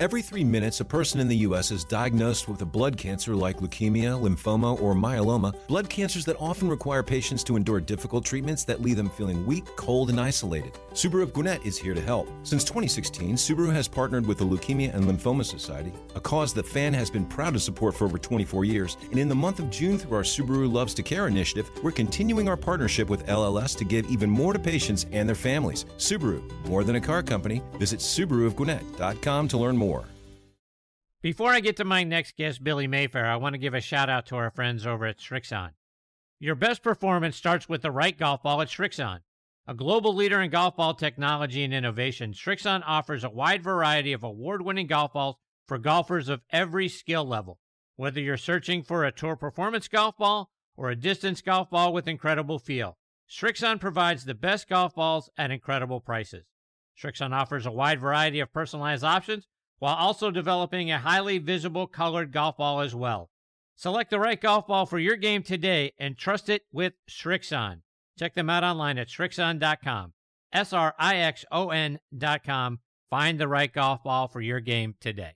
Every three minutes, a person in the U.S. is diagnosed with a blood cancer like leukemia, lymphoma, or myeloma, blood cancers that often require patients to endure difficult treatments that leave them feeling weak, cold, and isolated. Subaru of Gwinnett is here to help. Since 2016, Subaru has partnered with the Leukemia and Lymphoma Society, a cause that FAN has been proud to support for over 24 years. And in the month of June, through our Subaru Loves to Care initiative, we're continuing our partnership with LLS to give even more to patients and their families. Subaru, more than a car company. Visit SubaruofGwinnett.com to learn more. Before I get to my next guest, Billy Mayfair, I want to give a shout out to our friends over at Srixon. Your best performance starts with the right golf ball at Srixon. A global leader in golf ball technology and innovation, Srixon offers a wide variety of award winning golf balls for golfers of every skill level. Whether you're searching for a tour performance golf ball or a distance golf ball with incredible feel, Srixon provides the best golf balls at incredible prices. Srixon offers a wide variety of personalized options while also developing a highly visible colored golf ball as well. Select the right golf ball for your game today and trust it with Srixon. Check them out online at Srixon.com. S R I X O N.com. Find the right golf ball for your game today.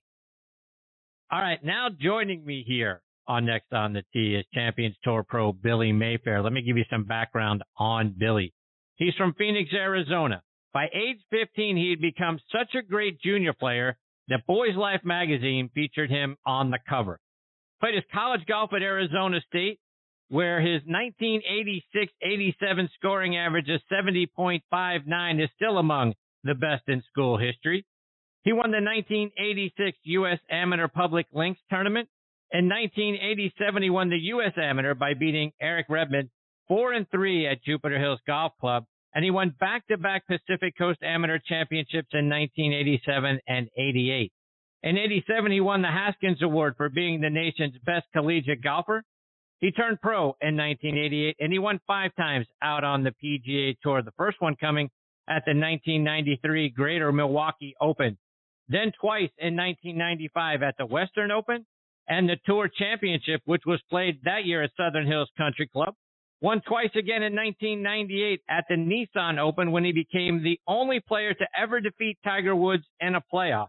All right, now joining me here on Next on the Tee is Champions Tour Pro Billy Mayfair. Let me give you some background on Billy. He's from Phoenix, Arizona. By age 15, he had become such a great junior player that Boys Life magazine featured him on the cover. Played his college golf at Arizona State, where his 1986-87 scoring average of 70.59 is still among the best in school history. He won the 1986 U.S. Amateur Public Links Tournament. In 1987, he won the U.S. Amateur by beating Eric Rebmann 4 and 3 at Jupiter Hills Golf Club and he won back-to-back Pacific Coast Amateur Championships in 1987 and 88. In 87, he won the Haskins Award for being the nation's best collegiate golfer. He turned pro in 1988 and he won five times out on the PGA Tour, the first one coming at the 1993 Greater Milwaukee Open, then twice in 1995 at the Western Open and the Tour Championship, which was played that year at Southern Hills Country Club. Won twice again in 1998 at the Nissan Open when he became the only player to ever defeat Tiger Woods in a playoff.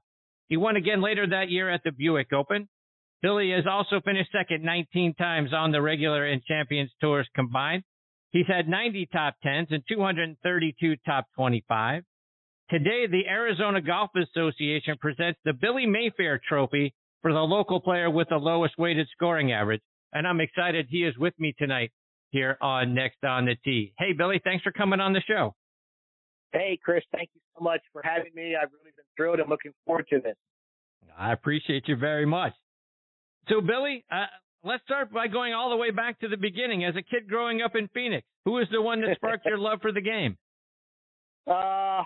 He won again later that year at the Buick Open. Billy has also finished second 19 times on the regular and champions tours combined. He's had 90 top 10s and 232 top 25. Today, the Arizona Golf Association presents the Billy Mayfair Trophy for the local player with the lowest weighted scoring average. And I'm excited he is with me tonight here on Next on the Tee. Hey, Billy, thanks for coming on the show. Hey, Chris, thank you so much for having me. I've really been thrilled and looking forward to this. I appreciate you very much. So, Billy, uh, let's start by going all the way back to the beginning. As a kid growing up in Phoenix, who was the one that sparked your love for the game? Uh,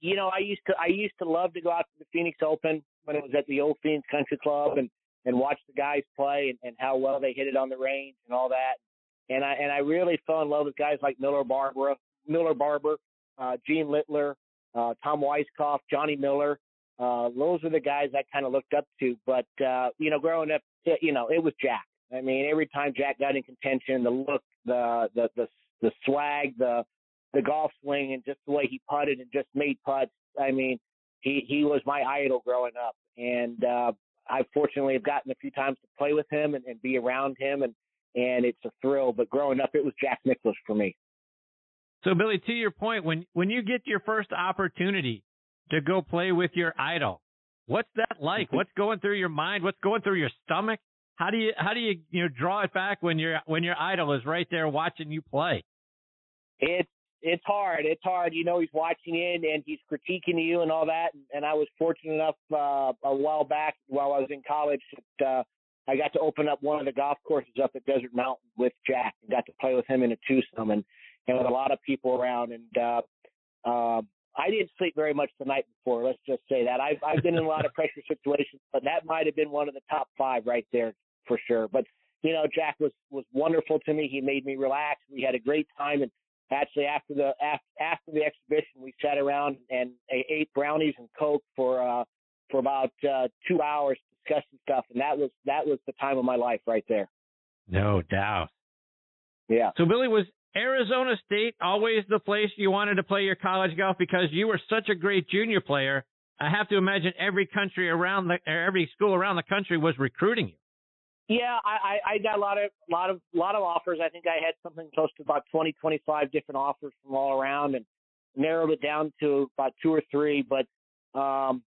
you know, I used to I used to love to go out to the Phoenix Open when it was at the old Phoenix Country Club and and watch the guys play and, and how well they hit it on the range and all that and I and I really fell in love with guys like Miller Barber, Miller Barber, uh, Gene Littler, uh, Tom Weiskopf, Johnny Miller. Uh, those are the guys I kind of looked up to. But uh, you know, growing up, you know, it was Jack. I mean, every time Jack got in contention, the look, the the the the swag, the the golf swing, and just the way he putted and just made putts. I mean, he he was my idol growing up, and uh, I fortunately have gotten a few times to play with him and, and be around him, and and it's a thrill. But growing up, it was Jack Nicklaus for me. So, Billy, to your point, when when you get your first opportunity to go play with your idol, what's that like? What's going through your mind? What's going through your stomach? How do you how do you you know draw it back when your when your idol is right there watching you play? It's it's hard. It's hard. You know, he's watching it and he's critiquing you and all that. And, and I was fortunate enough uh, a while back while I was in college that uh, I got to open up one of the golf courses up at Desert Mountain with Jack and got to play with him in a twosome and, and with a lot of people around. And, uh, uh, I didn't sleep very much the night before. Let's just say that I've, I've been in a lot of pressure situations, but that might have been one of the top five right there for sure. But, you know, Jack was, was wonderful to me. He made me relax. We had a great time. And actually after the, after, after the exhibition, we sat around and ate brownies and Coke for, uh, for about, uh, two hours discussing stuff, and that was that was the time of my life right there. No doubt. Yeah. So Billy was Arizona State always the place you wanted to play your college golf because you were such a great junior player I have to imagine every country around the, every school around the country was recruiting you. Yeah, I, I got a lot of, lot of, lot of offers. I think I had something close to about 20, 25 different offers from all around, and narrowed it down to about two or three. But um,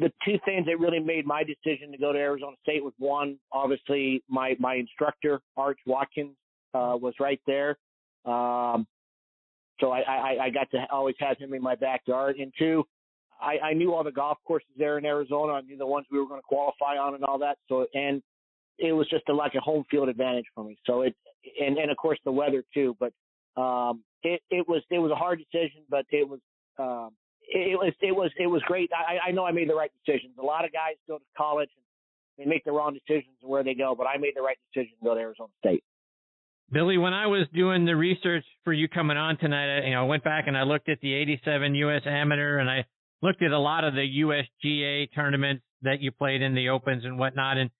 the two things that really made my decision to go to Arizona State was one, obviously my my instructor Arch Watkins uh, was right there, um, so I, I I got to always have him in my backyard. And two, I, I knew all the golf courses there in Arizona. I knew the ones we were going to qualify on and all that. So and it was just a, like a home field advantage for me. So it and and of course the weather too. But um, it it was it was a hard decision, but it was um, it, was it was it was great. I, I know I made the right decisions. A lot of guys go to college and they make the wrong decisions where they go, but I made the right decision to go to Arizona State. Billy, when I was doing the research for you coming on tonight, I, you know, I went back and I looked at the 87 U.S. Amateur and I looked at a lot of the USGA tournaments that you played in the Opens and whatnot. And,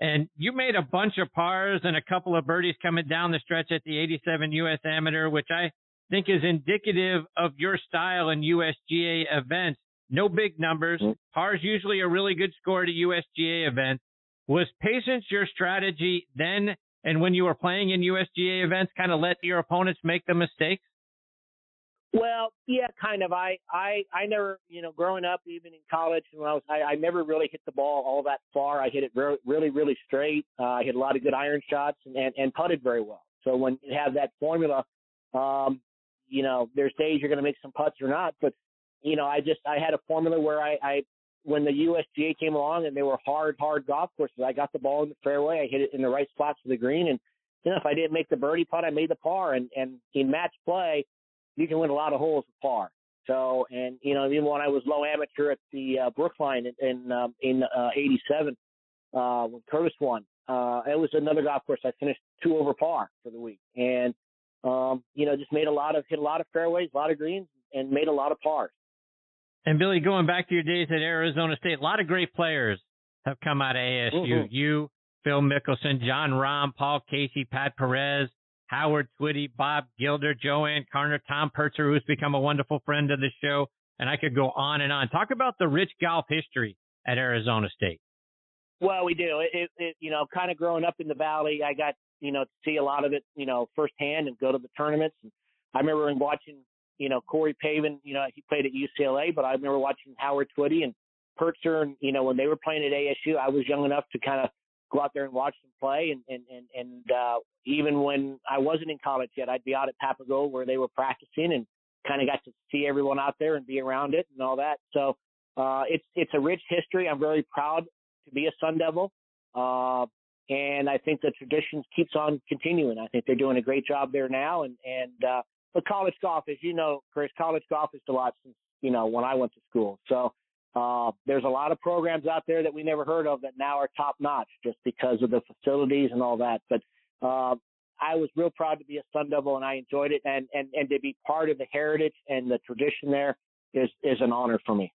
and you made a bunch of pars and a couple of birdies coming down the stretch at the 87 U.S. Amateur, which I think is indicative of your style in USGA events. No big numbers. Mm-hmm. Pars usually a really good score to USGA events. Was patience your strategy then and when you were playing in USGA events, kind of let your opponents make the mistakes? Well, yeah, kind of. I, I, I never, you know, growing up, even in college, when I was, I, I never really hit the ball all that far. I hit it very, really, really straight. Uh, I hit a lot of good iron shots and, and, and putted very well. So when you have that formula, um, you know, there's days you're going to make some putts or not, but you know, I just, I had a formula where I, I, when the USGA came along and they were hard, hard golf courses, I got the ball in the fairway. I hit it in the right spots for the green. And, you know, if I didn't make the birdie putt, I made the par. And, and in match play, you can win a lot of holes with par. So, and, you know, even when I was low amateur at the uh, Brookline in, in, um, in uh, 87, uh, when Curtis won, uh, it was another golf course. I finished two over par for the week. And, um, you know, just made a lot of, hit a lot of fairways, a lot of greens, and made a lot of pars. And Billy, going back to your days at Arizona State, a lot of great players have come out of ASU. Mm-hmm. You, Phil Mickelson, Jon Rahm, Paul Casey, Pat Perez, Howard Twitty, Bob Gilder, JoAnne Carner, Tom Purtzer, who's become a wonderful friend of the show. And I could go on and on. Talk about the rich golf history at Arizona State. Well, we do. It, it, it, you know, kind of growing up in the valley, I got you know to see a lot of it, you know, firsthand and go to the tournaments. And I remember watching you know, Corey Pavin, you know, he played at UCLA, but I remember watching Howard Twitty and Purtzer, and you know, when they were playing at ASU, I was young enough to kind of go out there and watch them play, and and and and uh, even when I wasn't in college yet, I'd be out at Papago where they were practicing, and kind of got to see everyone out there and be around it and all that. So uh, it's it's a rich history. I'm very proud to be a Sun Devil. Uh, and I think the tradition keeps on continuing. I think they're doing a great job there now, and and uh, but college golf, as you know, Chris, college golf is a lot since you know when I went to school. So uh, there's a lot of programs out there that we never heard of that now are top notch just because of the facilities and all that. But uh, I was real proud to be a Sun Devil and I enjoyed it, and and and to be part of the heritage and the tradition there is is an honor for me.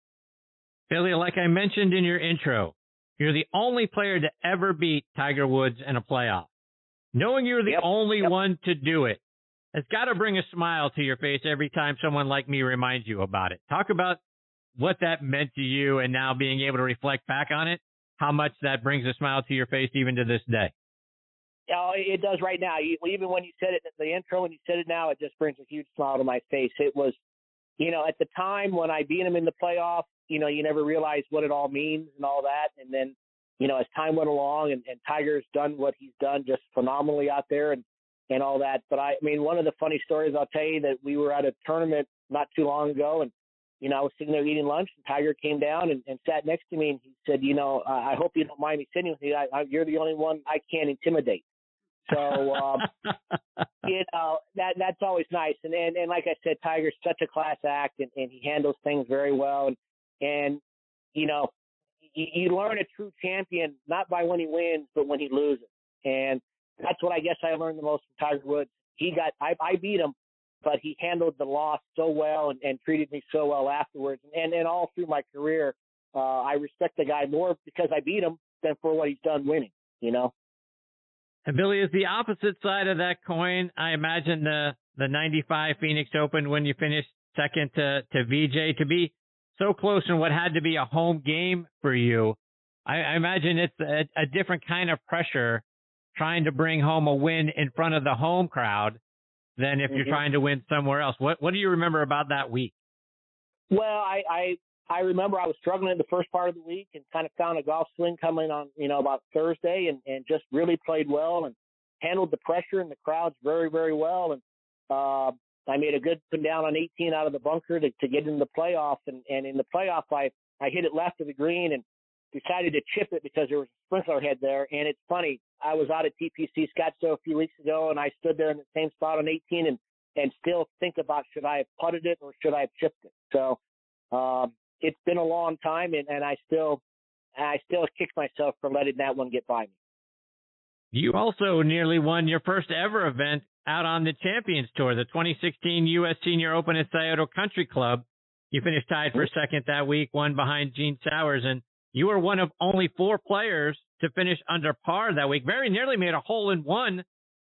Billy, like I mentioned in your intro, you're the only player to ever beat Tiger Woods in a playoff. Knowing you're the yep. only yep. one to do it, it's got to bring a smile to your face every time someone like me reminds you about it. Talk about what that meant to you and now being able to reflect back on it, how much that brings a smile to your face even to this day. Oh, it does right now. Even when you said it in the intro, when you said it now, it just brings a huge smile to my face. It was, you know, at the time when I beat him in the playoff, you know, you never realize what it all means and all that. And then, you know, as time went along and, and Tiger's done what he's done just phenomenally out there. And and all that. But I, I mean, one of the funny stories I'll tell you that we were at a tournament not too long ago, and you know, I was sitting there eating lunch, and Tiger came down and, and sat next to me, and he said, "You know, uh, I hope you don't mind me sitting with you. I, I, you're the only one I can't intimidate." So, um, you know, that that's always nice. And, and and like I said, Tiger's such a class act, and, and he handles things very well. And and you know, you, you learn a true champion not by when he wins, but when he loses. And that's what I guess I learned the most from Tiger Woods. He got I, I beat him, but he handled the loss so well and, and treated me so well afterwards. And and all through my career, uh, I respect the guy more because I beat him than for what he's done winning. You know. And Billy is the opposite side of that coin. I imagine the the '95 Phoenix Open when you finished second to to Vijay to be so close in what had to be a home game for you. I, I imagine it's a, a different kind of pressure trying to bring home a win in front of the home crowd than if mm-hmm. you're trying to win somewhere else. What what do you remember about that week? Well, I, I I remember I was struggling in the first part of the week and kind of found a golf swing coming on, you know, about Thursday and, and just really played well and handled the pressure and the crowds very, very well. And, uh, I made a good put down on 18 out of the bunker to, to get into the playoff. And, and in the playoff, I, I hit it left of the green and decided to chip it because there was a sprinkler head there. And it's funny, I was out at TPC Scottsdale a few weeks ago and I stood there in the same spot on 18 and, and still think about should I have putted it or should I have chipped it. So, um, it's been a long time and, and I still, I still kick myself for letting that one get by me. You also nearly won your first ever event out on the Champions Tour, the 2016 U.S. Senior Open at Scioto Country Club. You finished tied for second that week, one behind Gene Sauers, and you were one of only four players to finish under par that week. Very nearly made a hole in one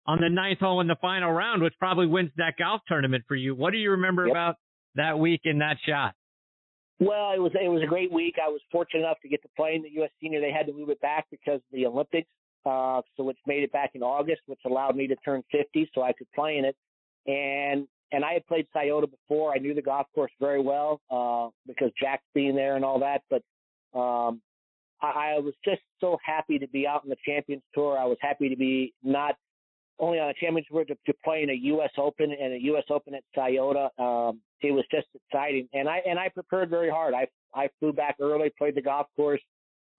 on the ninth hole in the final round, which probably wins that golf tournament for you. What do you remember yep. about that week and that shot? Well, it was it was a great week. I was fortunate enough to get to play in the U.S. Senior. They had to move it back because of the Olympics, uh, so it's made it back in August, which allowed me to turn 50, so I could play in it. And and I had played Scioto before. I knew the golf course very well uh, because Jack's being there and all that. But um, I, I was just so happy to be out in the Champions Tour. I was happy to be not only on a Champions Tour to, to play in a U.S. Open and a U.S. Open at Scioto. Um, it was just exciting, and I and I prepared very hard. I I flew back early, played the golf course.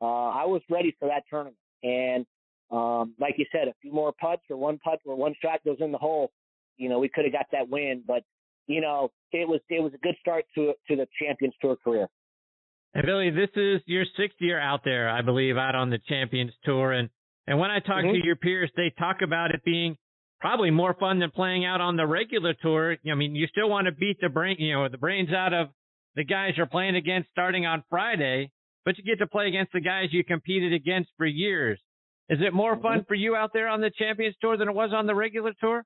Uh, I was ready for that tournament, and um, like you said, a few more putts or one putt or one shot goes in the hole. You know, we could have got that win, but you know, it was it was a good start to to the Champions Tour career. And Billy, this is your sixth year out there, I believe, out on the Champions Tour, and and when I talk mm-hmm. to your peers, they talk about it being probably more fun than playing out on the regular tour. I mean, you still want to beat the brain, you know, the brains out of the guys you're playing against starting on Friday, but you get to play against the guys you competed against for years. Is it more fun mm-hmm. for you out there on the Champions Tour than it was on the regular tour?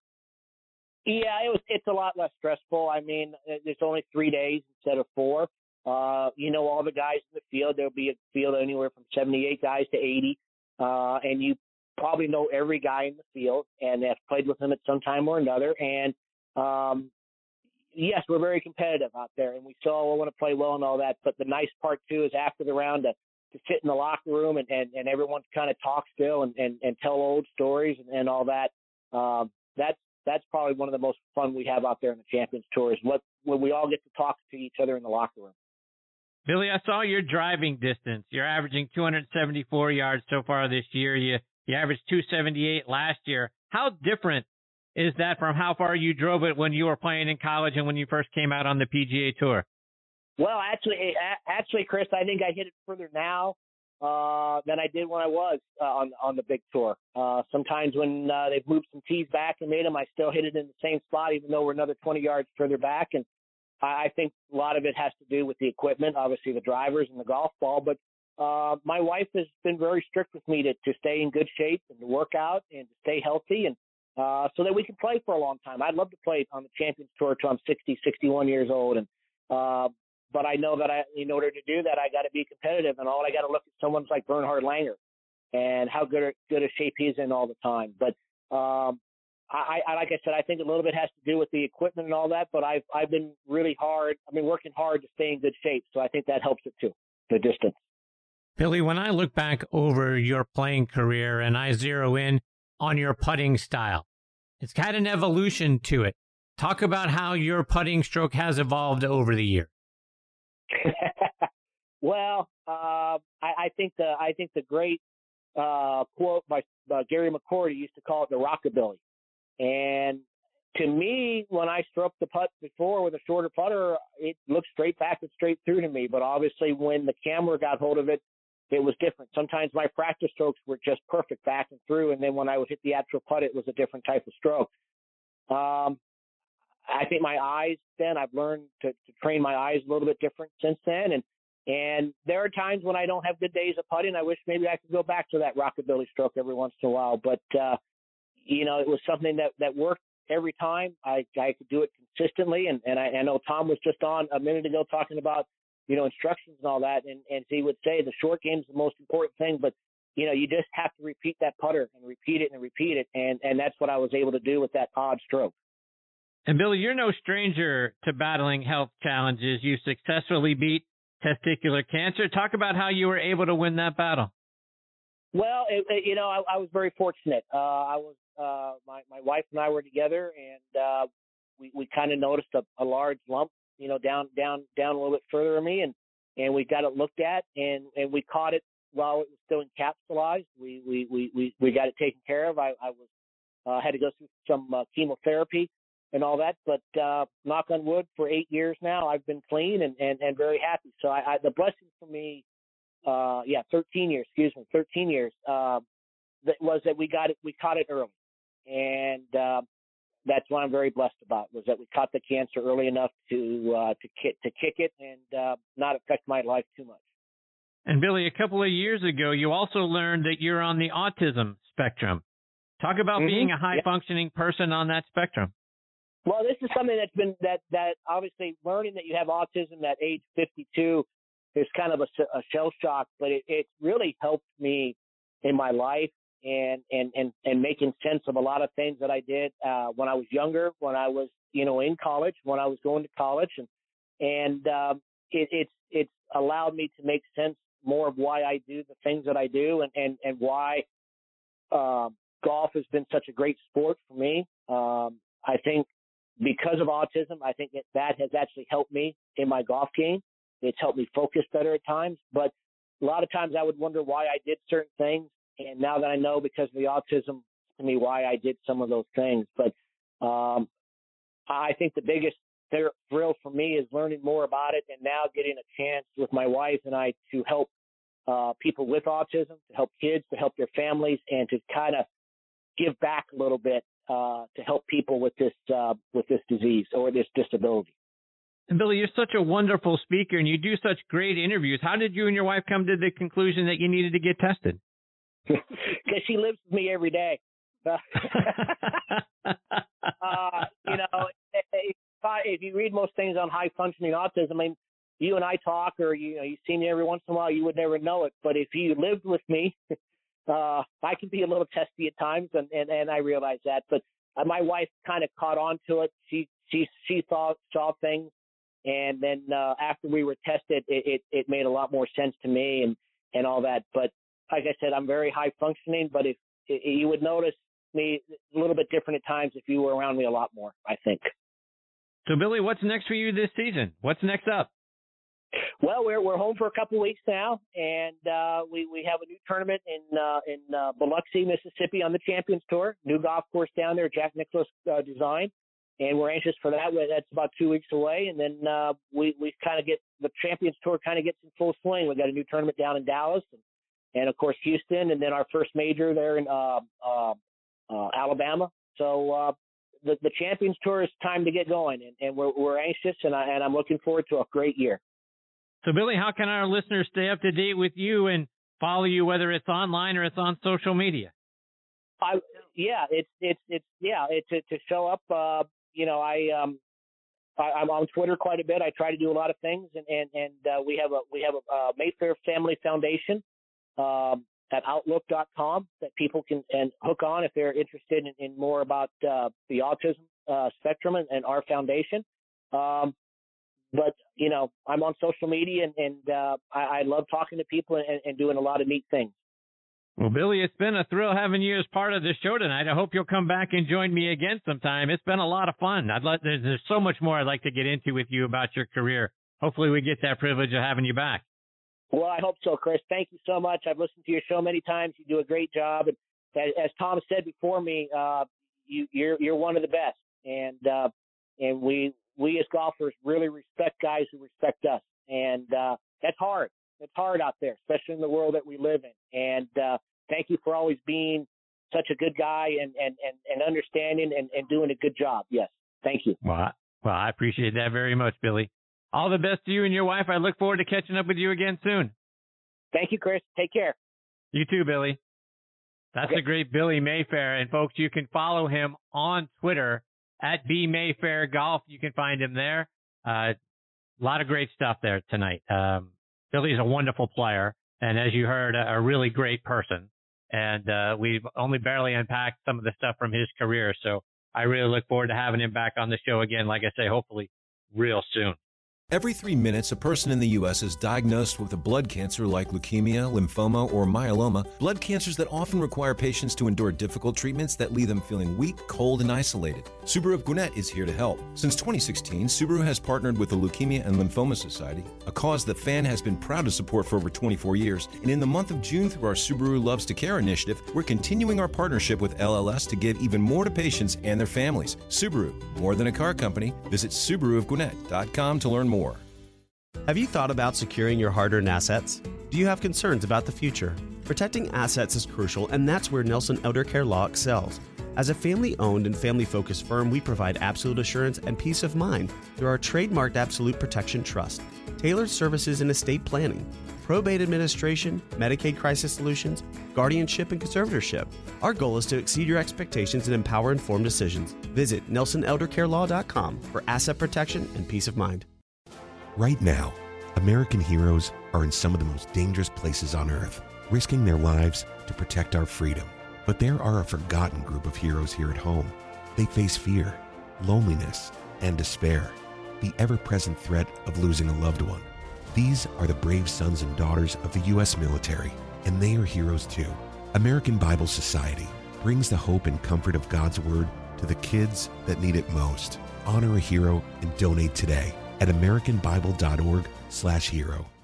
Yeah, it was. It's a lot less stressful. I mean, there's only three days instead of four. Uh, you know, all the guys in the field. There'll be a field anywhere from 78 guys to 80 uh, and you probably know every guy in the field and have played with them at some time or another. And um, yes, we're very competitive out there, and we still want to play well and all that. But the nice part too is after the round to to sit in the locker room and and, and everyone kind of talk still and, and and tell old stories and, and all that. Um, that's that's probably one of the most fun we have out there in the Champions Tour is what when we all get to talk to each other in the locker room. Billy, I saw your driving distance. You're averaging 274 yards so far this year. You you averaged 278 last year. How different is that from how far you drove it when you were playing in college and when you first came out on the PGA Tour? Well, actually, actually, Chris, I think I hit it further now uh, than I did when I was uh, on on the big tour. Uh, sometimes when uh, they've moved some tees back and made them, I still hit it in the same spot, even though we're another 20 yards further back. And I think a lot of it has to do with the equipment, obviously the drivers and the golf ball. But uh, my wife has been very strict with me to, to stay in good shape and to work out and to stay healthy and uh, so that we can play for a long time. I'd love to play on the Champions Tour until I'm 60, 61 years old. And uh, but I know that I, in order to do that, I got to be competitive, and all I got to look at someone's like Bernhard Langer and how good good a shape he's in all the time. But um, I, I like I said, I think a little bit has to do with the equipment and all that, but I've I've been really hard. I've been working hard to stay in good shape, so I think that helps it too. The distance. Billy, when I look back over your playing career and I zero in on your putting style, it's got an evolution to it. Talk about how your putting stroke has evolved over the year. well, uh, I, I think the I think the great uh, quote by uh, Gary McCord used to call it the rockabilly. And to me, when I struck the putt before with a shorter putter, it looked straight back and straight through to me. But obviously, when the camera got hold of it, it was different. Sometimes my practice strokes were just perfect back and through, and then when I would hit the actual putt, it was a different type of stroke. Um, I think my eyes then I've learned to, to train my eyes a little bit different since then, and and there are times when I don't have good days of putting. I wish maybe I could go back to that rockabilly stroke every once in a while, but uh, you know, it was something that, that worked every time. I, I could do it consistently. And, and I, I know Tom was just on a minute ago talking about you know, instructions and all that. And, and he would say the short game is the most important thing, but you know, you just have to repeat that putter and repeat it and repeat it. And, and that's what I was able to do with that odd stroke. And Billy, you're no stranger to battling health challenges. You successfully beat testicular cancer. Talk about how you were able to win that battle. Well, it, it, you know, I, I was very fortunate. Uh, I was uh, my my wife and I were together, and uh, we we kind of noticed a, a large lump, you know, down down down a little bit further in me, and and we got it looked at, and and we caught it while it was still encapsulated. We we we we, we got it taken care of. I, I was uh, had to go through some uh, chemotherapy and all that, but uh, knock on wood, for eight years now, I've been clean and and, and very happy. So I, I the blessing for me, uh, yeah, 13 years, excuse me, 13 years, uh, that was that we got it, we caught it early, and uh, that's what I'm very blessed about was that we caught the cancer early enough to uh, to kick to kick it and uh, not affect my life too much. And Billy, a couple of years ago, you also learned that you're on the autism spectrum. Talk about mm-hmm. being a high functioning person on that spectrum. Well, this is something that's been that that obviously learning that you have autism at age 52 is kind of a, a shell shock, but it, it really helped me in my life and and and and making sense of a lot of things that I did uh, when I was younger, when I was you know in college, when I was going to college, and and um, it, it's it's allowed me to make sense more of why I do the things that I do and, and, and why um, golf has been such a great sport for me. Um, I think because of autism, I think that that has actually helped me in my golf game. It's helped me focus better at times, but a lot of times I would wonder why I did certain things. And now that I know because of the autism to me why I did some of those things, but um, I think the biggest thrill for me is learning more about it and now getting a chance with my wife and I to help uh, people with autism, to help kids, to help their families, and to kind of give back a little bit uh, to help people with this uh, with this disease or this disability. And Billy, you're such a wonderful speaker, and you do such great interviews. How did you and your wife come to the conclusion that you needed to get tested? Because she lives with me every day. uh, you know, if, if you read most things on high functioning autism, I mean, you and I talk, or you know, you see me every once in a while, you would never know it. But if you lived with me, uh, I can be a little testy at times, and and, and I realize that. But uh, my wife kind of caught on to it. She she she saw saw things, and then uh, after we were tested, it, it it made a lot more sense to me and and all that. But like I said, I'm very high functioning. But if, if you would notice me a little bit different at times if you were around me a lot more, I think. So Billy, what's next for you this season? What's next up? Well, we're we're home for a couple weeks now, and uh, we we have a new tournament in uh, in uh, Biloxi, Mississippi, on the Champions Tour. New golf course down there, Jack Nicklaus uh, design, and we're anxious for that. That's about two weeks away, and then uh, we we kind of get the Champions Tour kind of gets in full swing. We got a new tournament down in Dallas, and, and of course Houston, and then our first major there in uh, uh, uh, Alabama. So uh, the the Champions Tour is time to get going, and, and we're we're anxious, and I and I'm looking forward to a great year. So, Billy, how can our listeners stay up to date with you and follow you, whether it's online or it's on social media? I yeah, it's it's it's yeah, it's to, to show up. Uh, you know, I um, I, am on Twitter quite a bit. I try to do a lot of things, and and and uh, we have a we have a uh, Mayfair Family Foundation um, at Outlook.com that people can and hook on if they're interested in, in more about uh, the autism uh, spectrum and, and, our foundation. Um, but you know, I'm on social media and, and uh, I, I, love talking to people and, and, doing a lot of neat things. Well, Billy, it's been a thrill having you as part of the show tonight. I hope you'll come back and join me again sometime. It's been a lot of fun. I'd like there's, there's so much more I'd like to get into with you about your career. Hopefully, we get that privilege of having you back. Well, I hope so, Chris. Thank you so much. I've listened to your show many times. You do a great job, and as, as Tom said before me, uh, you, you're you're one of the best, and uh, and we we as golfers really respect guys who respect us, and uh, that's hard. It's hard out there, especially in the world that we live in. And uh, thank you for always being such a good guy and and and, and understanding and, and doing a good job. Yes, thank you. Well, well, I appreciate that very much, Billy. All the best to you and your wife. I look forward to catching up with you again soon. Thank you, Chris. Take care. You too, Billy. That's okay. the great Billy Mayfair. And folks, you can follow him on Twitter at B Mayfair Golf. You can find him there. Uh, a lot of great stuff there tonight. Um, Billy's a wonderful player, and as you heard, a, a really great person. And uh, we've only barely unpacked some of the stuff from his career, so I really look forward to having him back on the show again. Like I say, hopefully real soon. Every three minutes, a person in the U.S. is diagnosed with a blood cancer like leukemia, lymphoma, or myeloma, blood cancers that often require patients to endure difficult treatments that leave them feeling weak, cold, and isolated. Subaru of Gwinnett is here to help. Since 2016, Subaru has partnered with the Leukemia and Lymphoma Society, a cause that FAN has been proud to support for over 24 years. And in the month of June, through our Subaru Loves to Care initiative, we're continuing our partnership with LLS to give even more to patients and their families. Subaru, more than a car company. Visit SubaruofGwinnett.com to learn more. Have you thought about securing your hard earned assets? Do you have concerns about the future? Protecting assets is crucial, and that's where Nelson Elder Care Law excels. As a family owned and family focused firm, we provide absolute assurance and peace of mind through our trademarked Absolute Protection Trust, tailored services in estate planning, probate administration, Medicaid crisis solutions, guardianship, and conservatorship. Our goal is to exceed your expectations and empower informed decisions. Visit nelsoneldercarelaw.com for asset protection and peace of mind. Right now, American heroes are in some of the most dangerous places on earth, risking their lives to protect our freedom. But there are a forgotten group of heroes here at home. They face fear, loneliness, and despair, the ever present threat of losing a loved one. These are the brave sons and daughters of the U.S. military, and they are heroes too. American Bible Society brings the hope and comfort of God's Word to the kids that need it most. Honor a hero and donate today at americanbible.org/hero.